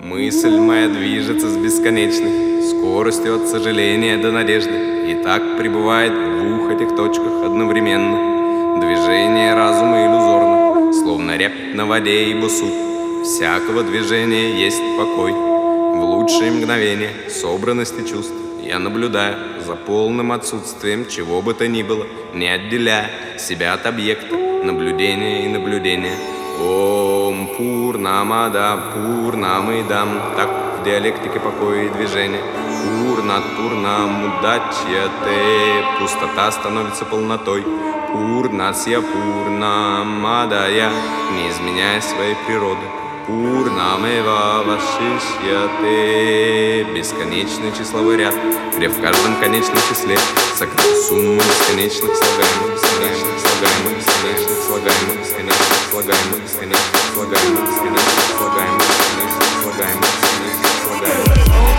Мысль моя движется с бесконечной скоростью от сожаления до надежды. И так пребывает в двух этих точках одновременно. Движение разума иллюзорно, словно рябь на воде, ибо суть Всякого движения есть покой. В лучшие мгновения собранности чувств Я наблюдаю за полным отсутствием чего бы то ни было Не отделяя себя от объекта наблюдения и наблюдения. Ом Пурнамада Пурнамидам Так в диалектике покоя и движения. Пурнат Пурнамудачьяте Пустота становится полнотой. Пурнасья Пурнамадая Не изменяя своей природы Пурнамева Вашишьяте Бесконечный числовой ряд Где в каждом конечном числе Сокрыта сумма бесконечных слагаемых Бесконечных слагаемых Бесконечных слагаемых Бесконечных слагаемых Бесконечных слагаемых Бесконечных слагаемых Бесконечных слагаемых Бесконечных слагаемых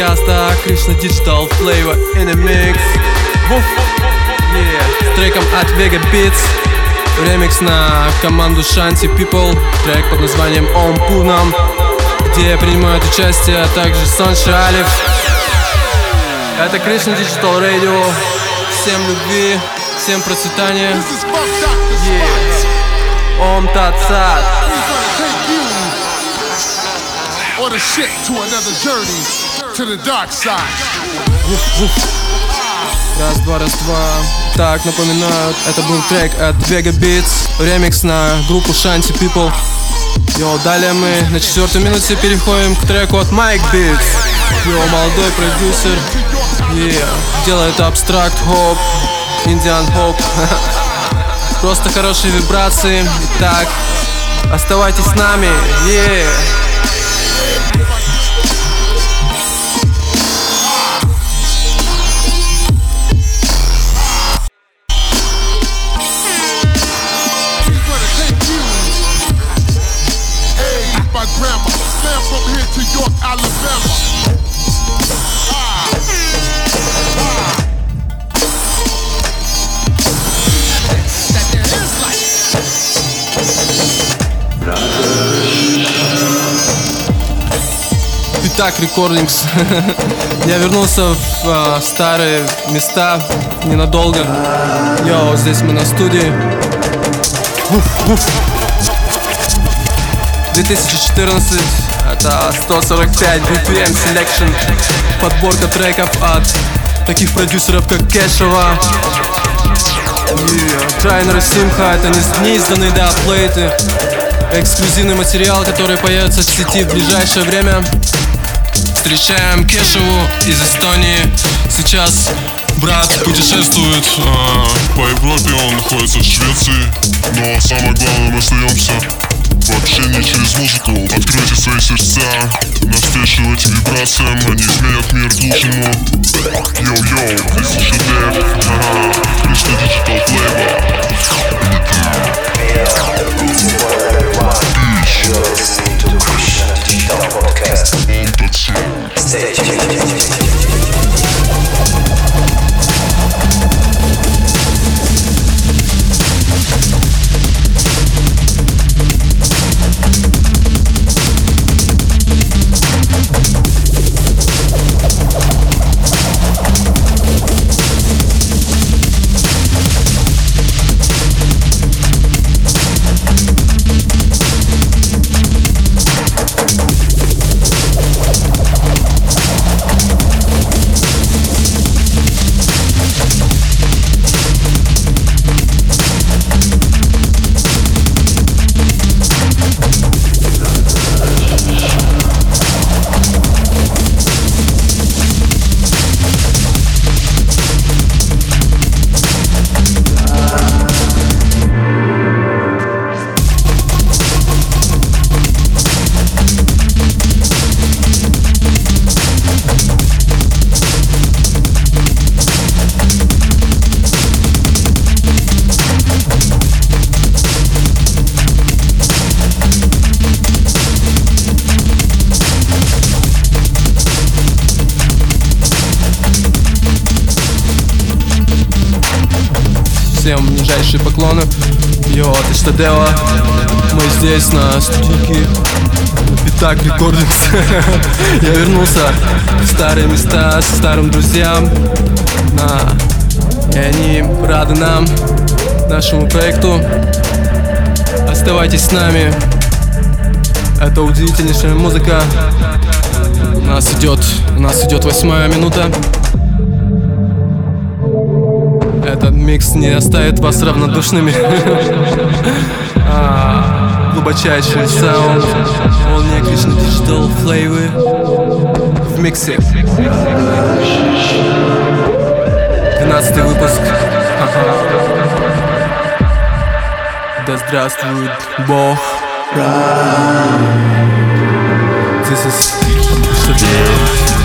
подкаста Кришна Digital Flavor in a mix. Вуф. Yeah. С треком от Vega Beats. Ремикс на команду Shanti People. Трек под названием Om Purnam Где принимают участие также Санша Алиф. Это Кришна Digital Radio. Всем любви, всем процветания. Yeah. Ом Тат Сат or the shit to another journey to the dark side. Раз, два, раз, два Так, напоминаю, это был трек от Vega Beats Ремикс на группу Shanty People Йо, далее мы на четвертой минуте переходим к треку от Mike Beats Йо, молодой продюсер yeah. Делает абстракт, хоп, индиан хоп Просто хорошие вибрации Итак, оставайтесь с нами, yeah. Итак, Recordings. Я вернулся в а, старые места ненадолго. Йоу, здесь мы на студии. Уф, уф. 2014, это 145 BPM Selection. Подборка треков от таких продюсеров, как Кешева, и Джайнер Симха. Это не- неизданные, да, плейты. Эксклюзивный материал, который появится в сети в ближайшее время. Встречаем Кешеву из Эстонии. Сейчас брат путешествует а, по Европе, он находится в Швеции. Но самое главное, мы остаемся в общении через музыку. Откройте свои сердца навстречу этим вибрациям, они изменят мир к лучшему. Йоу-йоу, this is шедевр. Ага, Кришна Digital Flavor. Всем нижайшие поклоны. Йо, ты что дело? Мы здесь на студийке Пятак Рекордингс. Я вернулся в старые места с старым друзьям. На... И они рады нам, нашему проекту. Оставайтесь с нами. Это удивительнейшая музыка. У нас идет, у нас идет восьмая минута. Этот микс не оставит вас равнодушными. А, Глубочайший саунд. Волне Кришна Digital Flavor в миксе. 12 выпуск. Да здравствует Бог. This is Shadid.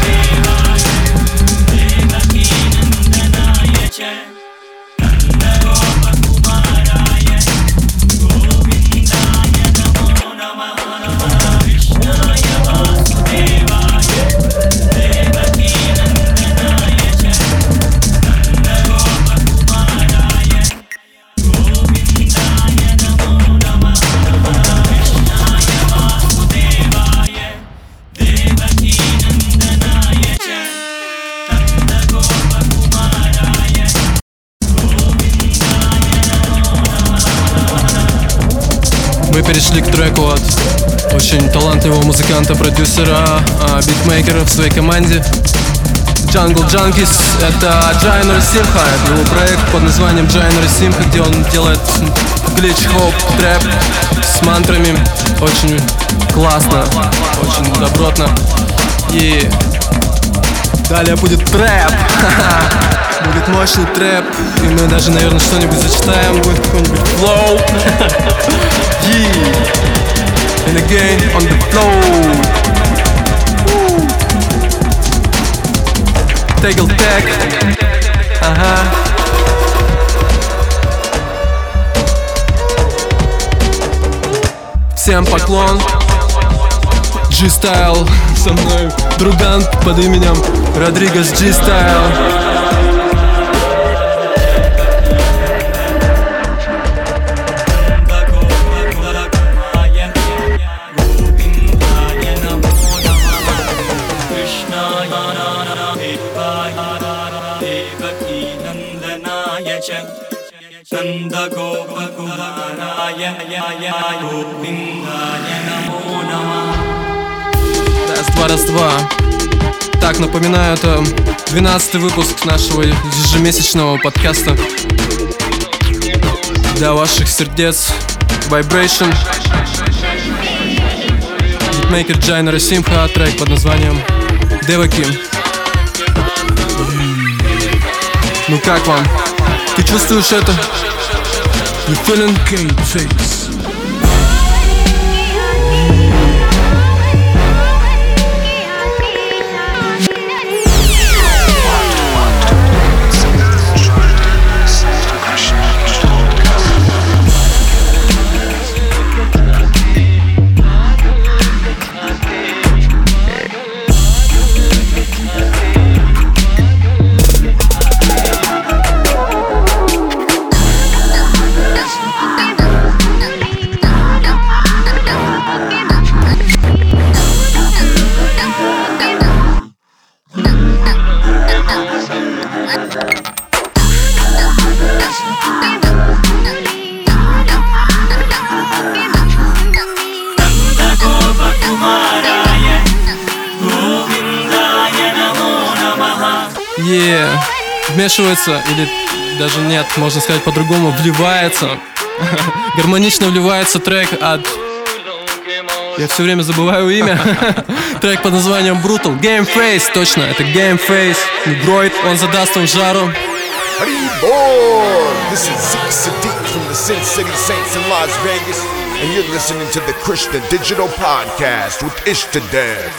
Мы перешли к треку от очень талантливого музыканта, продюсера, а, битмейкера в своей команде. Jungle Junkies — это Джайнер Симха, его проект под названием Джайнер Симха, где он делает glitch hop, трэп с мантрами. Очень классно, очень добротно. И далее будет трэп. Будет мощный трэп. И мы даже, наверное, что-нибудь зачитаем. Будет какой-нибудь флоу. And again on the. Take a tag. Ага. Всем поклон. G-Style Со мной друган под именем Родригес G-Style Раз, два, раз, два. Так, напоминаю, это 12 выпуск нашего ежемесячного подкаста Для ваших сердец Vibration Битмейкер Джайнера Симха, трек под названием Деваки Ну как вам? Ты чувствуешь это? You feeling? Game. Вмешивается или даже нет, можно сказать по-другому, вливается. Гармонично вливается трек от... Я все время забываю имя. трек под названием Brutal. Game Face, точно, это Game Face. Дроид, он задаст вам жару. Reborn! This is Zeke Sadiq from the Sin City Saints in Las Vegas, and you're listening to the Krishna Digital Podcast with Ishtadev.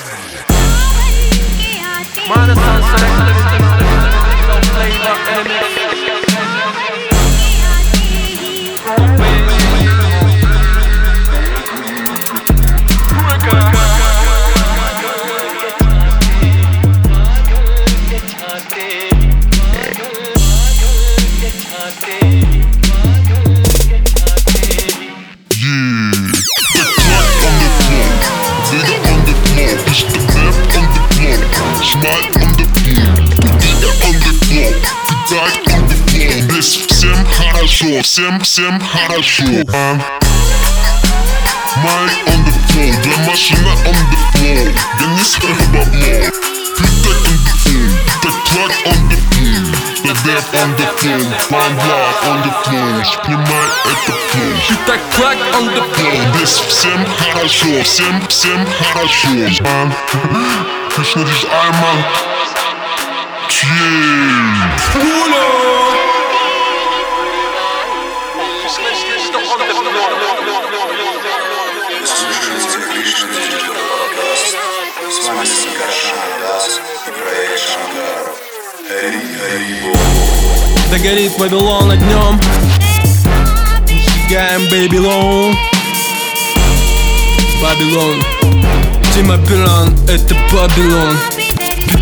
всем, всем хорошо. А? Май on the floor, для машина on the floor. Гони свое бабло. Кидай on the floor, так плак on the floor. The death on the floor, Blind blood on the floor. Снимай это flow. И так клак on the floor. Здесь всем хорошо, всем, всем хорошо. А? Krishna diz Ayman Chill С Да горит Вавилон днем Сжигаем Бэбилон Бабилон. Дима Билан, это Бабилон.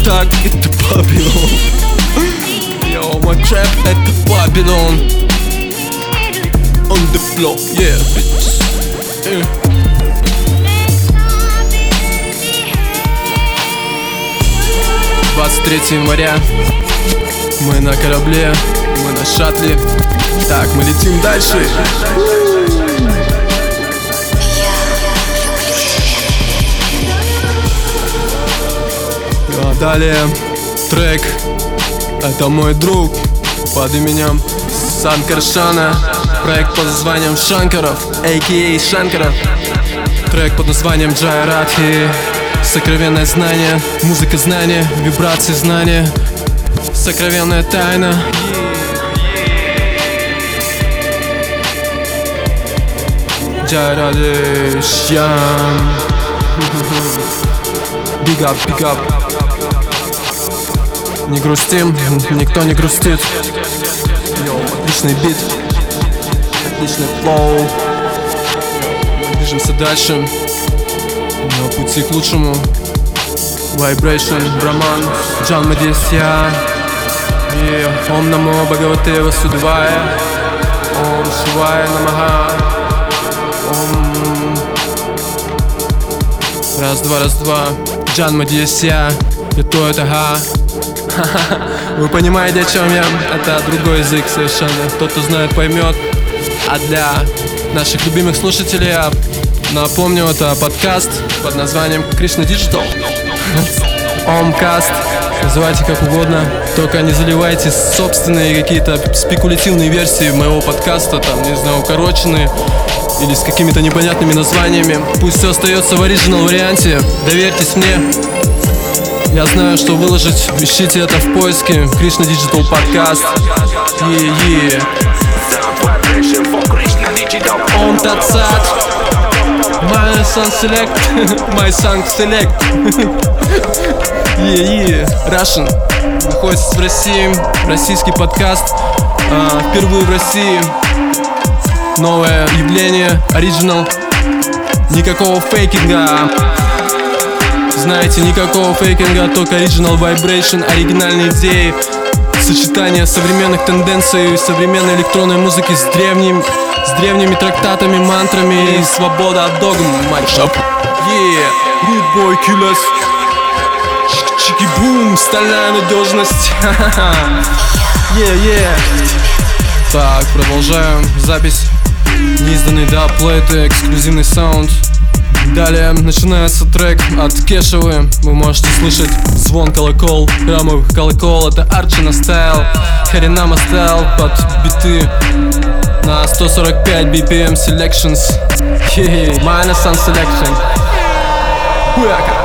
Так, это Бабилон. Йоу, мой трэп, это Бабилон. On the floor, yeah, bitch. Yeah. 23 января Мы на корабле, на Так, мы летим дальше. А далее трек. Это мой друг под именем Санкаршана. Проект под названием Шанкаров, а.к.а. Шанкаров Трек под названием Джайрадхи Сокровенное знание, музыка знания, вибрации знания. Сокровенная тайна Джайрадишьям Big up, big up. Не грустим, никто не грустит. Отличный бит. Отличный флоу. Мы движемся дальше. На пути к лучшему. Vibration, Браман, Джан Мадисья и Ом Намо Бхагавате Васудевая, Ом Шивая Намага, Раз, два, раз, два, Джан Мадисья, и то это га. Вы понимаете, о чем я? Это другой язык совершенно. Тот, кто знает, поймет. А для наших любимых слушателей я напомню, это подкаст под названием Krishna Digital. Омкаст. Называйте как угодно. Только не заливайте собственные какие-то спекулятивные версии моего подкаста, там, не знаю, укороченные или с какими-то непонятными названиями. Пусть все остается в оригинал варианте. Доверьтесь мне. Я знаю, что выложить. Ищите это в поиске. Krishna Digital Podcast. Е-е. Он тацат. My son select. My song select. Е-е. Russian. Находится в России. Российский подкаст. А, впервые в России. Новое явление. Оригинал. Никакого фейкинга. Знаете, никакого фейкинга, только Original Vibration, оригинальные идеи, сочетание современных тенденций, современной электронной музыки с древним, с древними трактатами, мантрами и свобода от догм, матчап. Yeah, Rude Boy Killers, Чики-бум, стальная надежность. Yeah, yeah. Так, продолжаем запись. Неизданный dubplate и эксклюзивный саунд. Далее начинается трек от Кешевы. Вы можете слышать звон колокол, храмовых колокол. Это Арчана style, Харинама style под биты На 145 BPM selections. Minus on selection. Буяка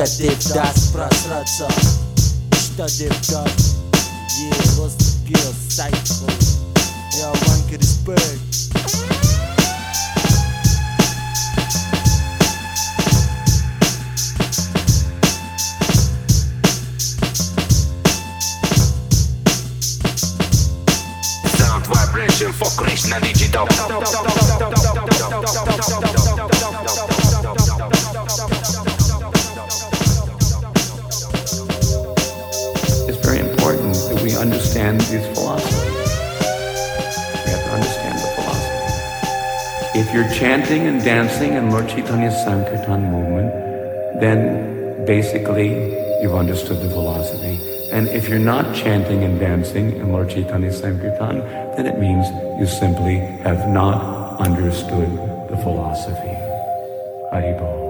Wtedy prac raca Wtedy wdać Yeah, rozpier psycho Ja wankę respekt Vibration for Krishna Digital. Chanting and dancing and Lord Chaitanya's Sankirtan movement, then basically you've understood the philosophy. And if you're not chanting and dancing in Lord Chaitanya's Sankirtan, then it means you simply have not understood the philosophy. Haribol.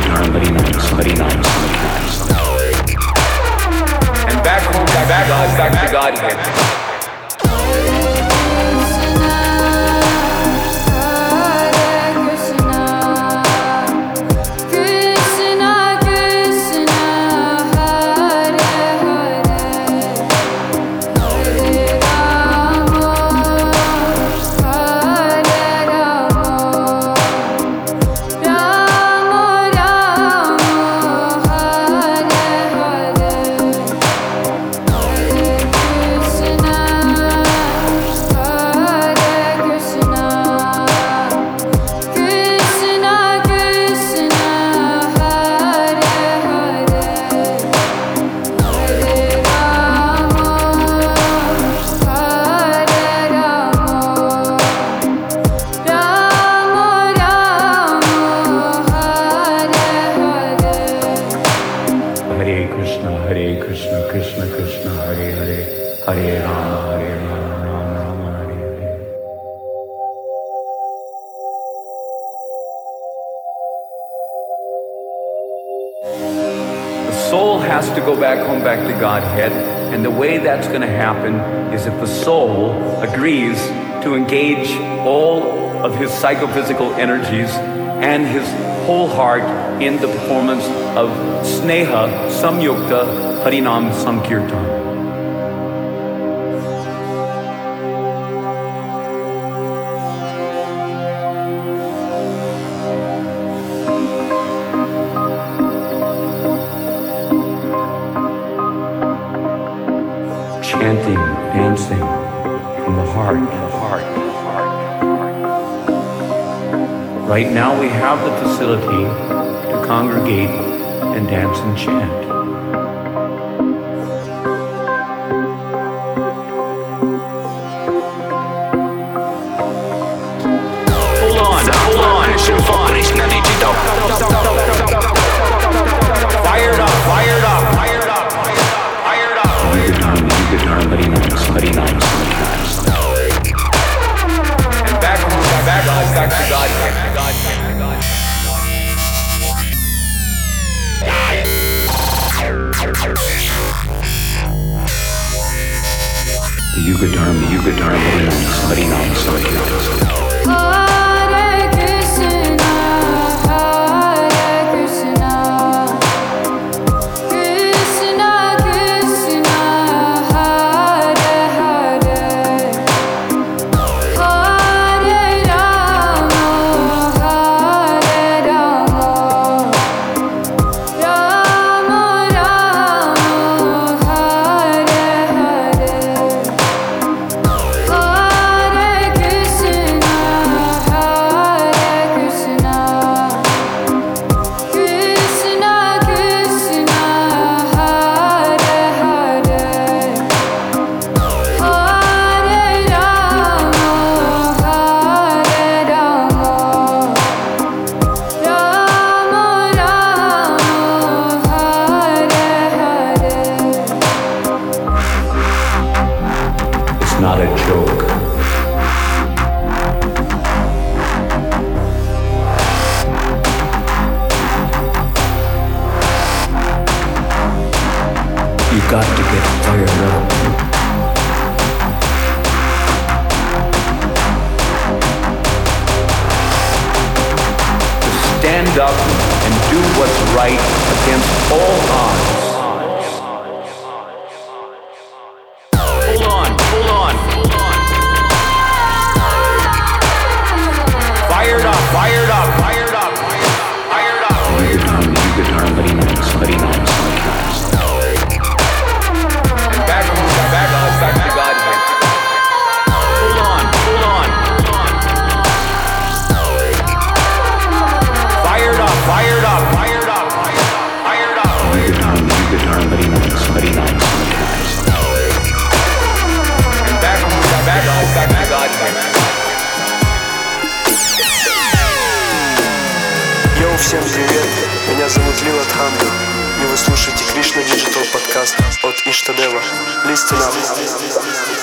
guitar, somebody knocks, somebody knocks, somebody knocks. And back home, back, back, back, back, back to God. Is if the soul agrees to engage all of his psychophysical energies and his whole heart in the performance of Sneha Samyukta Harinam Sankirtan. Right now we have the facility to congregate and dance and chant. could harm me, you could harm me, somebody not inside you. up and do what's right against all odds. и шедевр. Листинап.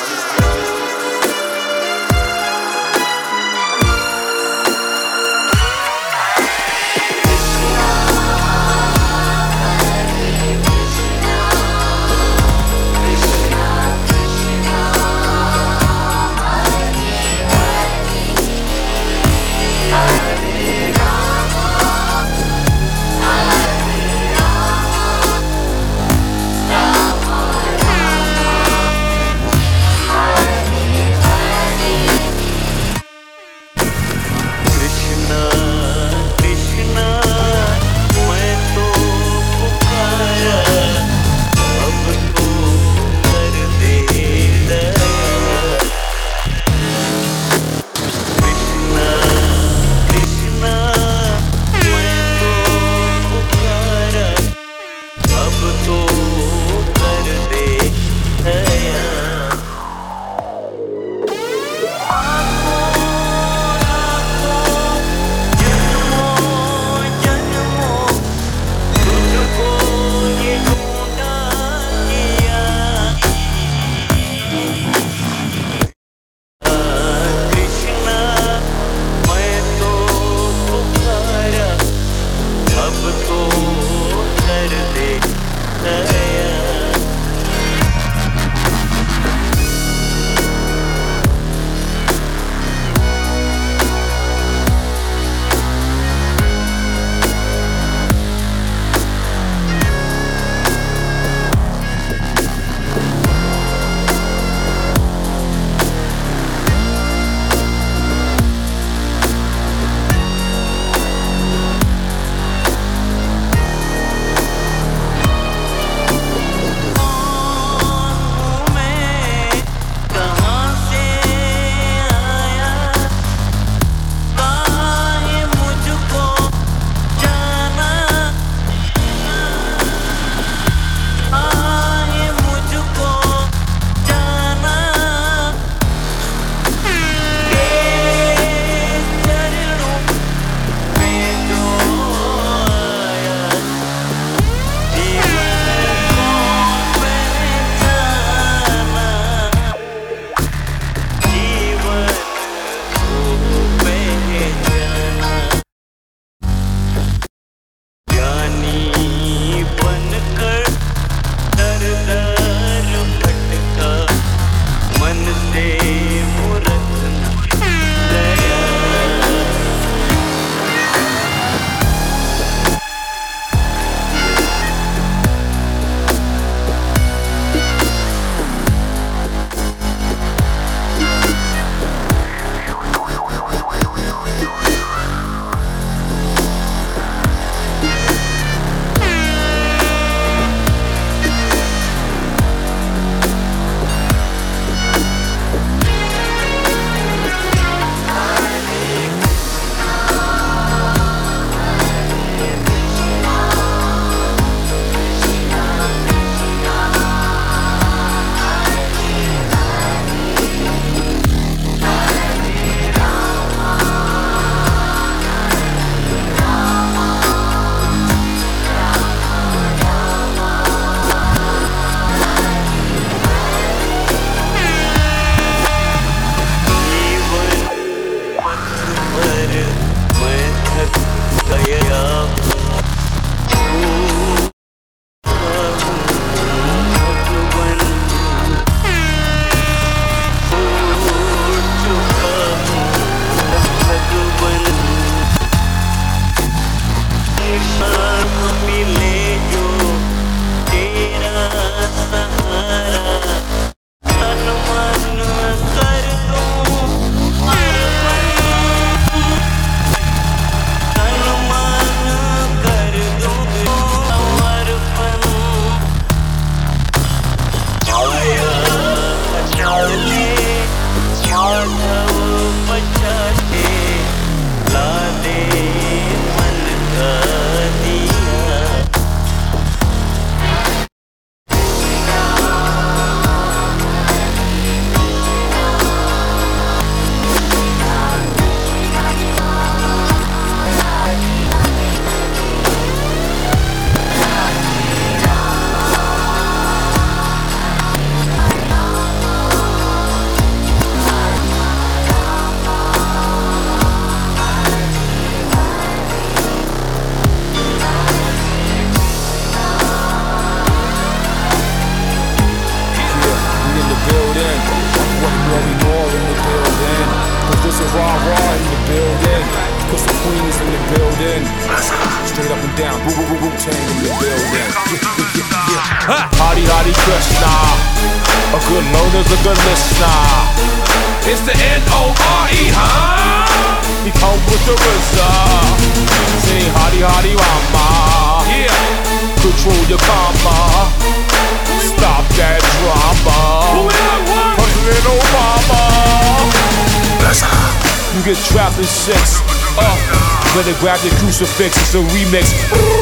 Crucifix. It's a remix.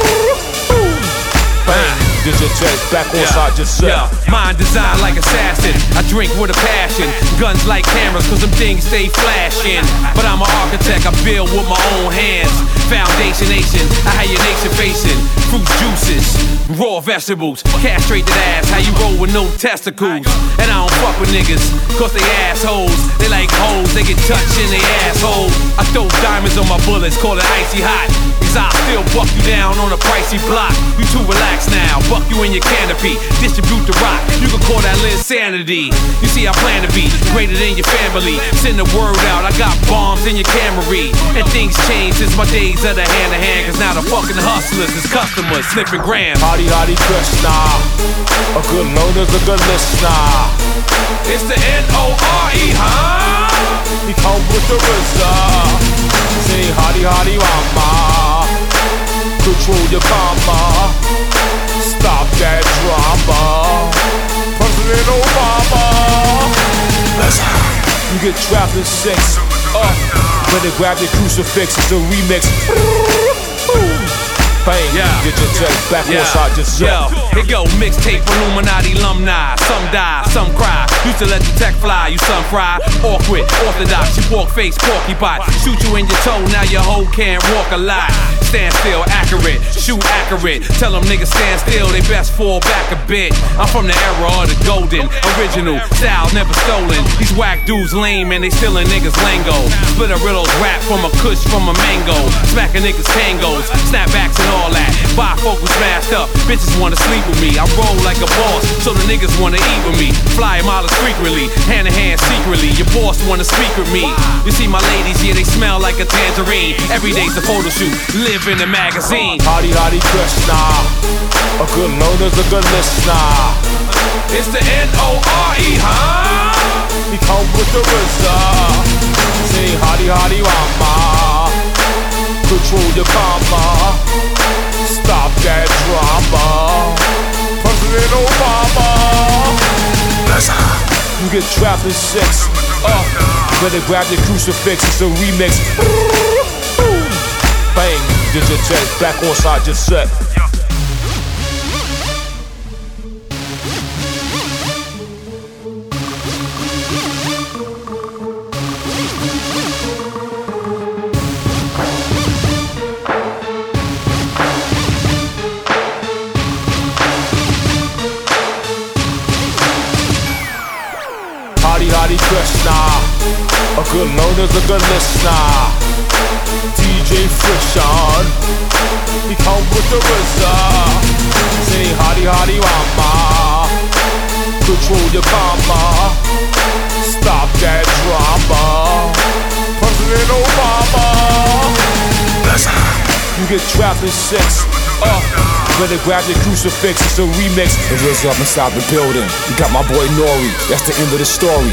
Digital back on side just set. Yeah, mind designed like assassin. I drink with a passion. Guns like cameras, cause them things stay flashing. But I'm an architect, I build with my own hands. Foundation nation, I had your nation facing. Fruit juices, raw vegetables, castrated ass. How you roll with no testicles? And I don't fuck with niggas, cause they assholes. They like hoes, they get touched in they asshole. I throw diamonds on my bullets, call it icy hot. I still buck you down on a pricey block. You too relaxed now, buck you in your canopy. Distribute the rock, you can call that insanity. You see, I plan to be greater than your family. Send the word out, I got bombs in your Camry. And things change since my days of the hand to hand. Cause now the fucking hustlers is customers, sniffing grams. Hottie hottie Krishna. A good loader's a good listener. It's the N-O-R-E, huh? He come with the RZA. Sing hottie hottie rama. Control your karma. Stop that drama. President Obama. You get trapped in sex. Uh, better grab your crucifix. It's a remix. Bang. Yeah. Digital back on Yeah. side just set. Here go mixtape Illuminati alumni. Some die, some cry. Used to let the tech fly, you some fry. Awkward, orthodox, you pork face, porky porcupine. Shoot you in your toe, now your hoe can't walk a lot. Stand still, accurate, shoot accurate. Tell them niggas stand still, they best fall back a bit. I'm from the era of the golden, original, style never stolen. These whack dudes lame and they stealing niggas lingo. Split a riddles rap from a kush from a mango. Smacking niggas tangos, snapbacks and all that. Bifocals smashed up, bitches wanna sleep with me. I roll like a boss, so the niggas wanna eat with me. Fly miles frequently, hand in hand secretly. Your boss wanna speak with me. You see my ladies, yeah, they smell like a tangerine. Every day's a photo shoot, live in a magazine. Hottie hottie Krishna. A good loader's a good listener. It's the N-O-R-E, huh? He come with the RZA. Sing hottie hottie rama. Control your karma. Stop that drama. Trapped in sex. Uh, better grab your crucifix. It's a remix. Bang. Digital back on side just set. Good loader's a good listener. DJ Friction. He come with the RZA. Say hottie hottie rama. Control your karma. Stop that drama. President Obama. You get trapped in sex. Uh, better grab your crucifix. It's a remix. The RZA up inside the building. You got my boy Nori. That's the end of the story.